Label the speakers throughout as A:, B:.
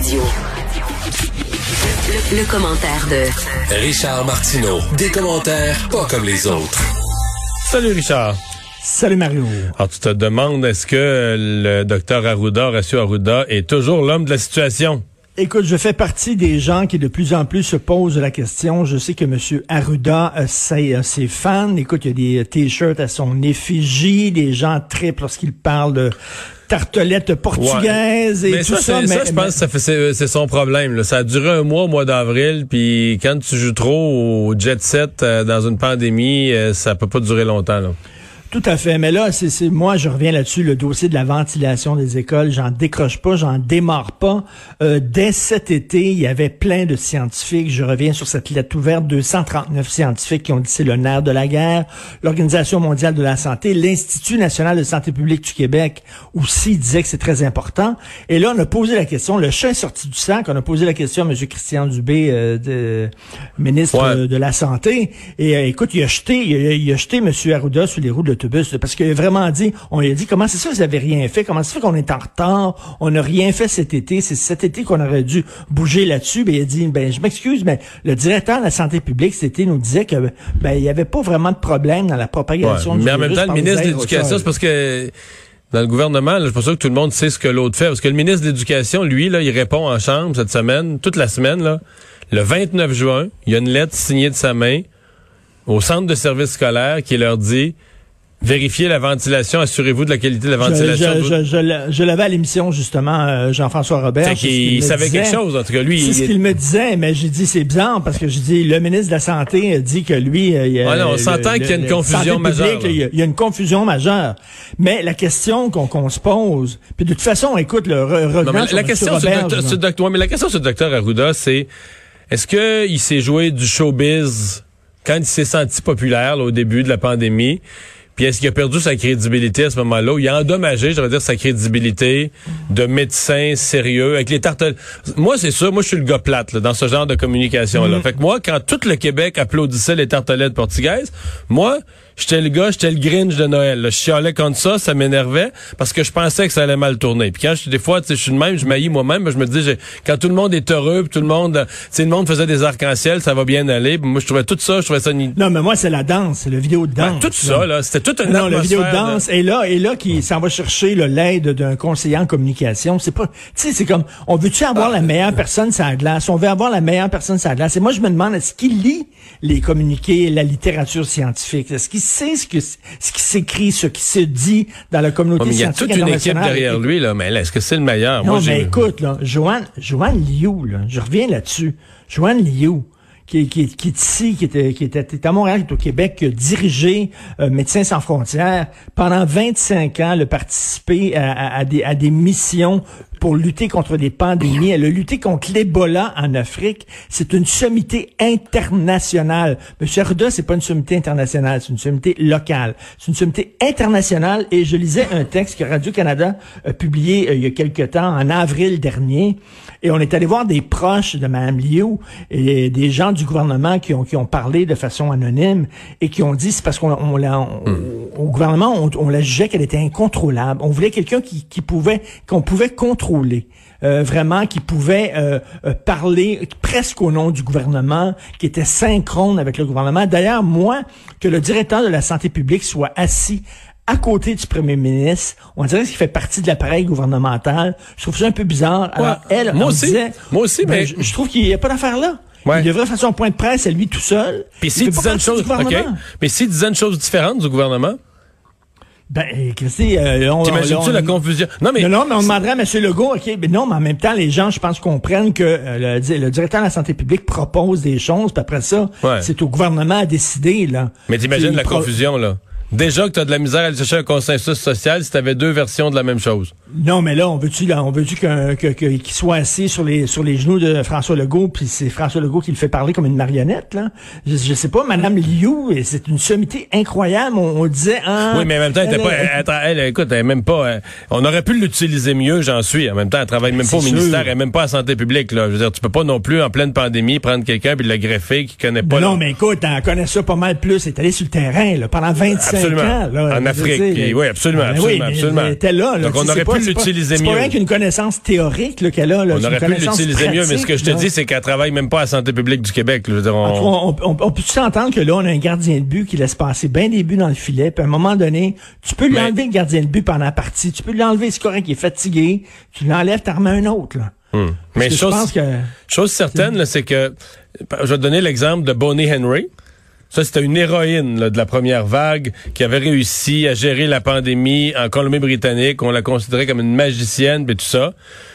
A: Radio. Le, le commentaire de
B: Richard Martineau. Des commentaires pas comme les autres.
C: Salut Richard.
D: Salut Mario.
C: Alors tu te demandes est-ce que le docteur Arruda, Horacio Arruda, est toujours l'homme de la situation?
D: Écoute, je fais partie des gens qui de plus en plus se posent la question. Je sais que M. Arruda a ses, ses fans. Écoute, il y a des t-shirts à son effigie. Des gens trippent lorsqu'il parle de tartelettes portugaises et
C: mais
D: tout
C: ça,
D: ça.
C: c'est- ça, je pense que fait- c'est son problème. là. Ça a duré un mois au mois d'avril, puis quand tu joues trop au jet set euh, dans une pandémie, euh, ça peut pas durer longtemps. Là.
D: Tout à fait. Mais là, c'est, c'est- moi, je reviens là-dessus, le dossier de la ventilation des écoles. J'en décroche pas, j'en démarre pas. Euh, dès cet été, il y avait plein de scientifiques. Je reviens sur cette lettre ouverte. 239 scientifiques qui ont dit c'est le nerf de la guerre. L'Organisation mondiale de la santé, l'Institut national de santé publique du Québec aussi disait que c'est très important. Et là, on a posé la question. Le chat est sorti du sac. On a posé la question à M. Christian Dubé, euh, de, ministre
C: Ouais.
D: de la Santé. Et euh, écoute, il a jeté, il a, il a jeté M. Arruda sur les roues de l'autobus parce qu'il a vraiment dit, on lui a dit comment c'est ça vous avez rien fait, comment ça fait qu'on est en retard, on n'a rien fait cet été, c'est cet été qu'on aurait dû bouger là-dessus. Ben il a dit, ben je m'excuse, mais le directeur de la santé publique cet été nous disait que ben il y avait pas vraiment de problème dans la propagation
C: Ouais.
D: du
C: Mais en même temps, le ministre de l'Éducation, c'est parce que dans le gouvernement, là, je suis pas sûr que tout le monde sait ce que l'autre fait. Parce que le ministre de l'Éducation, lui, là, il répond en chambre cette semaine, toute la semaine, là, le 29 juin, il y a une lettre signée de sa main au centre de services scolaires qui leur dit vérifiez la ventilation, assurez-vous de la qualité de la ventilation.
D: je, je, je, je l'avais à l'émission justement, euh, Jean-François Robert. Ce
C: qu'il
D: qu'il me
C: savait
D: disait.
C: quelque chose, en tout cas, lui.
D: C'est ce
C: il-
D: qu'il me disait, mais j'ai dit c'est bizarre parce que j'ai dit le ministre de la santé a dit que lui. euh, il y a-
C: Ah non, on s'entend qu'il y a une confusion
D: publique,
C: majeure, là.
D: Il y, a, il y a une confusion majeure. Mais la question qu'on se pose, puis de toute façon, écoute, le re-
C: Non, mais la question
D: Roberge,
C: docteur, ouais, mais la question sur le docteur Arruda, c'est est-ce que il s'est joué du showbiz quand il s'est senti populaire là, au début de la pandémie? Puis est-ce qu'il a perdu sa crédibilité à ce moment-là? Il a endommagé, je veux dire, sa crédibilité de médecin sérieux avec les tartelettes. Moi, c'est sûr, moi, je suis le gars plate là, dans ce genre de communication-là.
D: Mm.
C: Fait que moi, quand tout le Québec applaudissait les tartelettes portugaises, moi, j'étais le gars, j'étais le Grinch de Noël. là. Je chialais contre ça, ça m'énervait parce que je pensais que ça allait mal tourner. Puis quand je, des fois, tu sais, je suis de même, je maillis moi-même, mais je me dis, quand tout le monde est heureux, puis tout le monde, euh, tu sais, le monde faisait des arcs-en-ciel, ça va bien aller. Puis moi, je trouvais tout ça, je trouvais ça ni-
D: Non, mais moi, c'est la danse, c'est le vidéo de
C: Ben,
D: danse.
C: tout ça, là, c'était toute une
D: Non, la vidéo de
C: là.
D: danse. Et là, et là, qui s'en va chercher là, l'aide d'un conseiller en communication. C'est pas, tu sais, c'est comme, on veut-tu avoir
C: Ah.
D: la meilleure personne sur la glace? On veut avoir la meilleure personne sur la glace. Et moi, je me demande, est-ce qu'il lit les communiqués, la littérature scientifique? Est-ce qu'il sait ce que, ce qui s'écrit, ce qui se dit dans la communauté
C: mais il y a toute une équipe derrière lui, là. Mais là, est-ce que c'est le meilleur?
D: Non,
C: Moi,
D: mais écoute, là, Joanne, Joanne Liu, là, je reviens là-dessus. Joanne Liu, qui, qui, qui est ici, qui était, qui était, à Montréal, qui est au Québec, qui dirigé euh, Médecins sans frontières. Pendant 25 ans, elle a participé à, à- à des, à des missions pour lutter contre des pandémies. Elle a lutté contre l'Ebola en Afrique. C'est une sommité internationale. Monsieur Arruda, c'est pas une sommité internationale, c'est une sommité locale. C'est une sommité internationale et je lisais un texte que Radio-Canada a publié euh, il y a quelque temps, en avril dernier, et on est allé voir des proches de Mme Liu et des gens du gouvernement qui ont, qui ont parlé de façon anonyme et qui ont dit c'est parce qu'on on l'a- on- au gouvernement, on, on la jugeait qu'elle était incontrôlable. On voulait quelqu'un qui, qui pouvait, qu'on pouvait contrôler. Euh, vraiment qui pouvait euh, euh, parler presque au nom du gouvernement, qui était synchrone avec le gouvernement. D'ailleurs, moi, que le directeur de la santé publique soit assis à côté du premier ministre, on dirait qu'il fait partie de l'appareil gouvernemental. Je trouve ça un peu bizarre. Alors,
C: Ouais.
D: elle,
C: Moi
D: on
C: aussi.
D: disait,
C: Moi aussi,
D: ben,
C: mais-
D: je, je trouve qu'il n'y a pas d'affaire là.
C: Ouais.
D: Il devrait faire son point de presse à lui tout seul.
C: Puis
D: Il
C: s'il disait une chose. Mais s'il disait une chose différente du gouvernement,
D: Ben, Christy, euh, on,
C: t'imagines-tu la confusion? Non, mais.
D: non, mais on demanderait à M. Legault, OK, mais non, mais en même temps, les gens, je pense, comprennent que euh, le, di- le directeur de la santé publique propose des choses, puis après ça,
C: Ouais.
D: c'est au gouvernement à décider, là.
C: Mais t'imagines la
D: pro-
C: confusion, là. Déjà que t'as de la misère à chercher un consensus social si t'avais deux versions de la même chose.
D: Non, mais là, on veut-tu, là, on que- qu'il soit assis sur les, sur les genoux de François Legault, puis c'est François Legault qui le fait parler comme une marionnette, là? Je, je sais pas, Madame Liu, c'est une sommité incroyable. On, on disait, ah,
C: oui, mais en même temps, elle, était
D: elle-
C: pas, elle, elle elle, écoute, elle même pas, euh, on aurait pu l'utiliser mieux, j'en suis. En même temps, elle travaille même pas au ministère, elle est même pas à santé publique, là. Je veux dire, tu peux pas non plus, en pleine pandémie, prendre quelqu'un puis le greffer qui connaît pas.
D: Ben non, mais écoute, on connaît ça pas mal plus. Elle est allé sur le terrain là, pendant 25
C: Absolument.
D: ans. Là,
C: En Afrique,
D: dire,
C: puis oui, absolument,
D: Ben
C: absolument,
D: oui, mais
C: absolument.
D: Elle était là. là,
C: Donc, on aurait pu l'utiliser mieux.
D: C'est pas rien qu'une connaissance théorique qu'elle a. Là,
C: on aurait pu l'utiliser mieux, mais ce que je te dis, c'est qu'elle travaille même pas à la santé publique du Québec. Je veux dire,
D: on... on, peut s'entendre que là, on a un gardien de but qui laisse passer bien des buts dans le filet, puis à un moment donné, tu peux lui enlever le gardien de but pendant la partie, tu peux l'enlever, c'est correct, il est fatigué, tu l'enlèves, t'en remets un autre. Là.
C: Hmm. Mais chose, que... chose certaine, c'est que je vais te donner l'exemple de Bonnie Henry. Ça, c'était une héroïne de la première vague qui avait réussi à gérer la pandémie en Colombie-Britannique. On la considérait comme une magicienne, et tout ça.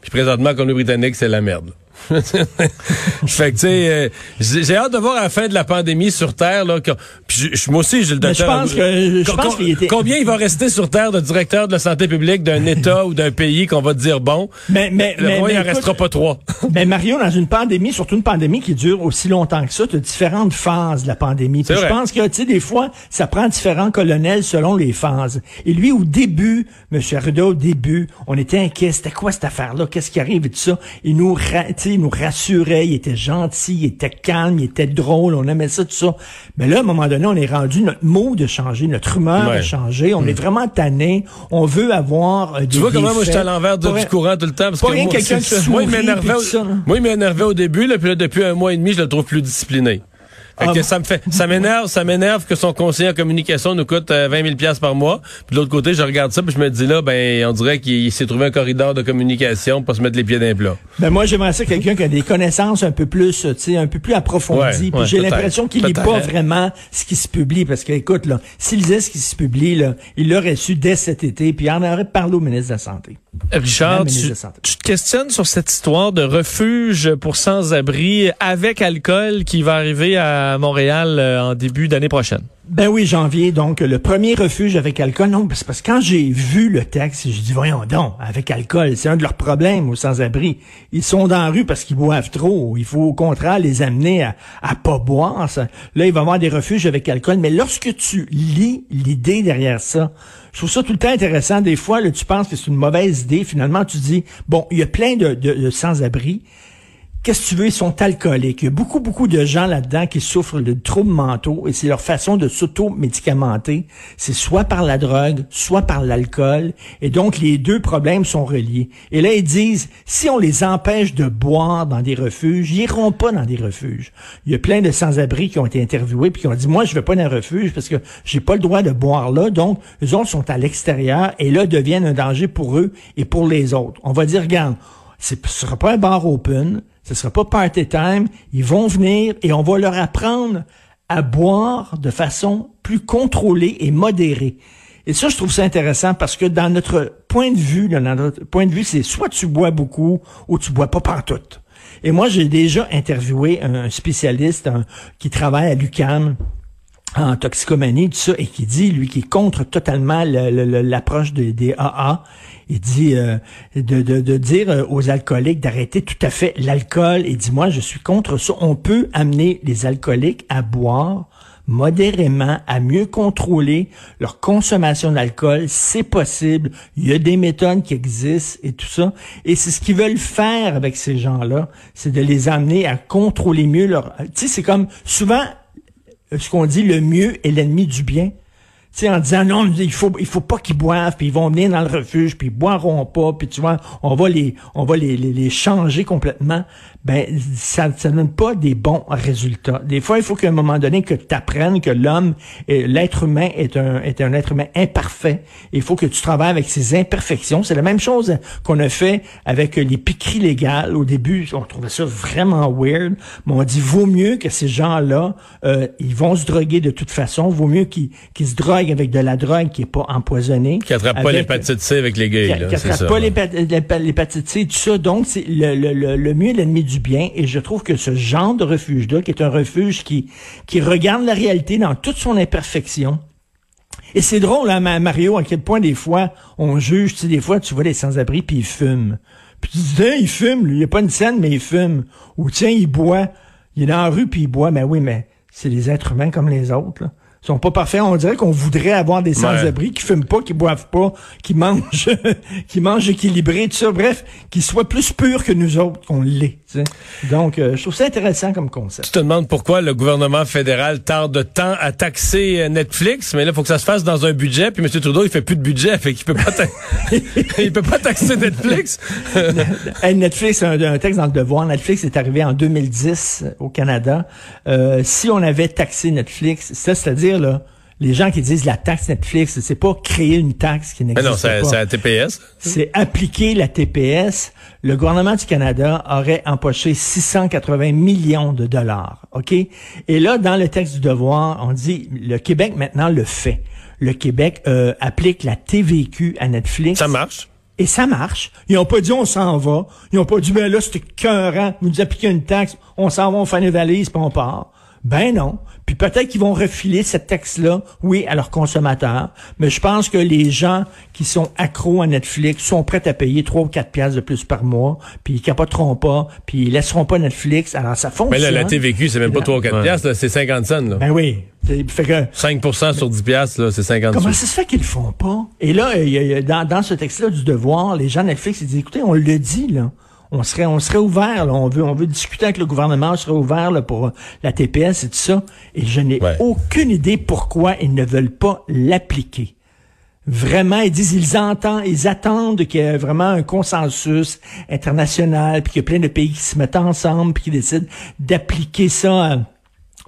C: Puis présentement, en Colombie-Britannique, c'est la merde. fait que, tu sais, euh, j'ai hâte de voir à la fin de la pandémie sur Terre, là, que, puis moi aussi, j'ai le docteur.
D: je pense que, je pense qu'il était...
C: Combien il va rester sur Terre de directeur de la santé publique d'un État ou d'un pays qu'on va dire bon?
D: Mais, mais, mais,
C: il en restera pas trois.
D: mais Mario, dans une pandémie, surtout une pandémie qui dure aussi longtemps que ça, tu as différentes phases de la pandémie. Puis je pense que, tu sais, des fois, ça prend différents colonels selon les phases. Et lui, au début, M. Arruda, au début, on était inquiet. C'était quoi cette affaire-là? Qu'est-ce qui arrive et tout ça? Il nous, il nous rassurait, il était gentil, il était calme, il était drôle, on aimait ça, tout ça. Mais là, à un moment donné, on est rendu, notre mot de changer, notre humeur a changé, on est mm. vraiment tanné, on veut avoir euh,
C: Tu vois comment moi j'étais à l'envers du courant tout le temps? Parce que moi,
D: quelqu'un m'énervait
C: moi, il m'énervait au début, là, puis là, depuis un mois et demi, je le trouve plus discipliné. Ah, ça me fait, ça m'énerve, ça m'énerve que son conseiller en communication nous coûte 20 000 pièces par mois. Puis de l'autre côté, je regarde ça, puis je me dis là, ben, on dirait qu'il s'est trouvé un corridor de communication pour se mettre les pieds dans les plats.
D: Ben moi, j'aimerais ça quelqu'un qui a des connaissances un peu plus, tu sais, un peu plus approfondies. puis j'ai l'impression qu'il lit pas vraiment ce qui se publie, parce que écoute là, s'il lisait ce qui se publie là, il l'aurait su dès cet été, puis il en aurait parlé au ministre de la santé.
E: Richard, tu, tu, te questionnes sur cette histoire de refuge pour sans-abri avec alcool qui va arriver à Montréal euh, en début d'année prochaine.
D: Ben oui, janvier, donc le premier refuge avec alcool. Non, parce que quand j'ai vu le texte, j'ai dit, voyons donc, avec alcool, c'est un de leurs problèmes aux sans-abri. Ils sont dans la rue parce qu'ils boivent trop. Il faut au contraire les amener à, à pas boire. Là, il va y avoir des refuges avec alcool. Mais lorsque tu lis l'idée derrière ça, je trouve ça tout le temps intéressant. Des fois, là, tu penses que c'est une mauvaise idée. Finalement, tu dis, bon, il y a plein de, de sans-abri qu'est-ce que tu veux, ils sont alcooliques. Il y a beaucoup, beaucoup de gens là-dedans qui souffrent de troubles mentaux et c'est leur façon de s'auto-médicamenter. C'est soit par la drogue, soit par l'alcool. Et donc, les deux problèmes sont reliés. Et là, ils disent, si on les empêche de boire dans des refuges, ils iront pas dans des refuges. Il y a plein de sans-abri qui ont été interviewés puis qui ont dit, moi, je vais pas dans un refuge parce que j'ai pas le droit de boire là. Donc, eux autres sont à l'extérieur et là deviennent un danger pour eux et pour les autres. On va dire, regarde, ce sera pas un bar open, ce sera pas party time. Ils vont venir et on va leur apprendre à boire de façon plus contrôlée et modérée. Et ça, je trouve ça intéressant parce que dans notre point de vue, dans notre point de vue, c'est soit tu bois beaucoup ou tu bois pas partout. Et moi, j'ai déjà interviewé un spécialiste qui travaille à l'UCAM en toxicomanie, tout ça, et qui dit, lui, qui est contre totalement l'approche des, AA. Il dit euh, de, de, dire euh, aux alcooliques d'arrêter tout à fait l'alcool. Il dit, moi, je suis contre ça. On peut amener les alcooliques à boire modérément, à mieux contrôler leur consommation d'alcool. C'est possible. Il y a des méthodes qui existent et tout ça. Et c'est ce qu'ils veulent faire avec ces gens-là, c'est de les amener à contrôler mieux leur... Tu sais, c'est comme souvent ce qu'on dit, le mieux est l'ennemi du bien. Sais, en disant non, il faut il faut pas qu'ils boivent, puis ils vont venir dans le refuge, puis ils boiront pas, puis tu vois, on va les on va les, les, les changer complètement ben ça ne donne pas des bons résultats. Des fois, il faut qu'à un moment donné que tu apprennes que l'homme, l'être humain est un est un être humain imparfait. Il faut que tu travailles avec ses imperfections. C'est la même chose qu'on a fait avec les piqueries légales. Au début, on trouvait ça vraiment weird, mais on dit vaut mieux que ces gens-là, euh, ils vont se droguer de toute façon. Vaut mieux qu'ils qu'ils se droguent avec de la drogue qui est pas empoisonnée.
C: Qui attrape pas l'hépatite C avec les gays.
D: Qui, qui attrape pas l'hépatite C, tout ça. Donc, c'est le, le, le, le mieux l'ennemi du bien et je trouve que ce genre de refuge-là, qui est un refuge qui, qui regarde la réalité dans toute son imperfection, et c'est drôle, hein, Mario, à quel point des fois on juge, tu sais, des fois tu vois les sans-abri puis ils fument. Puis tu dis, tiens, il fume, lui, il a pas une scène, mais il fume. Ou tiens, il boit. Il est dans la rue puis il boit. Mais oui, mais c'est des êtres humains comme les autres. Là sont pas parfaits. On dirait qu'on voudrait avoir des sans-abri qui fument pas, qui boivent pas, qui mangent, qui mangent équilibré, tout ça. Bref, qui soient plus purs que nous autres qu'on l'est. Donc, euh, je trouve ça intéressant comme concept.
C: Tu te demandes pourquoi le gouvernement fédéral tarde tant à taxer euh, Netflix, mais là, il faut que ça se fasse dans un budget. Puis M. Trudeau, il fait plus de budget, fait qu'il peut pas, il peut pas taxer Netflix.
D: Netflix, un, un, texte dans le Devoir. Netflix est arrivé en 2010 au Canada. Euh, si on avait taxé Netflix, ça, là les gens qui disent la taxe Netflix, c'est pas créer une taxe qui n'existe pas.
C: Non, c'est la TPS.
D: C'est appliquer la TPS. Le gouvernement du Canada aurait empoché 680 millions de dollars. OK? Et là, dans le texte du devoir, on dit le Québec maintenant le fait. Le Québec euh, applique la TVQ à Netflix.
C: Ça marche.
D: Et ça marche. Ils n'ont pas dit on s'en va. Ils n'ont pas dit ben là c'était cœurant. Vous nous appliquez une taxe, on s'en va, on fait une valise, puis on part. Ben non. Puis peut-être qu'ils vont refiler cette taxe-là, oui, à leurs consommateurs, mais je pense que les gens qui sont accros à Netflix sont prêts à payer 3 ou 4 piastres de plus par mois, puis ils capoteront pas, puis ils laisseront pas Netflix. Alors ça fonctionne.
C: Mais là, la TVQ, c'est même pas 3 ou 4 piastres, c'est 50 cents. Là.
D: Ben oui. Fait que,
C: 5% sur 10 piastres, c'est 50
D: Comment ça se fait qu'ils le font pas? Et là, dans, dans ce texte-là du devoir, les gens de Netflix, ils disent, écoutez, on le dit, là on serait, on serait ouvert, on veut, on veut discuter avec le gouvernement, on serait ouvert là, pour la TPS et tout ça. Et je n'ai aucune idée pourquoi ils ne veulent pas l'appliquer. Vraiment, ils disent, ils entendent, ils attendent qu'il y ait vraiment un consensus international, puis qu'il y a plein de pays qui se mettent ensemble, puis qui décident d'appliquer ça.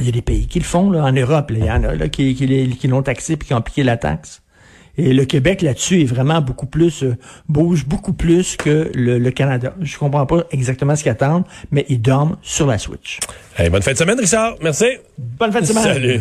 D: Il y a des pays qui le font, là, en Europe, il y en a là, qui, qui, qui l'ont taxé puis qui ont appliqué la taxe. Et le Québec là-dessus est vraiment beaucoup plus euh, bouge beaucoup plus que le, Canada. Je comprends pas exactement ce qu'ils attendent, mais ils dorment sur la Switch.
C: bonne fin de semaine, Richard. Merci.
D: Bonne fin de semaine.
C: Salut.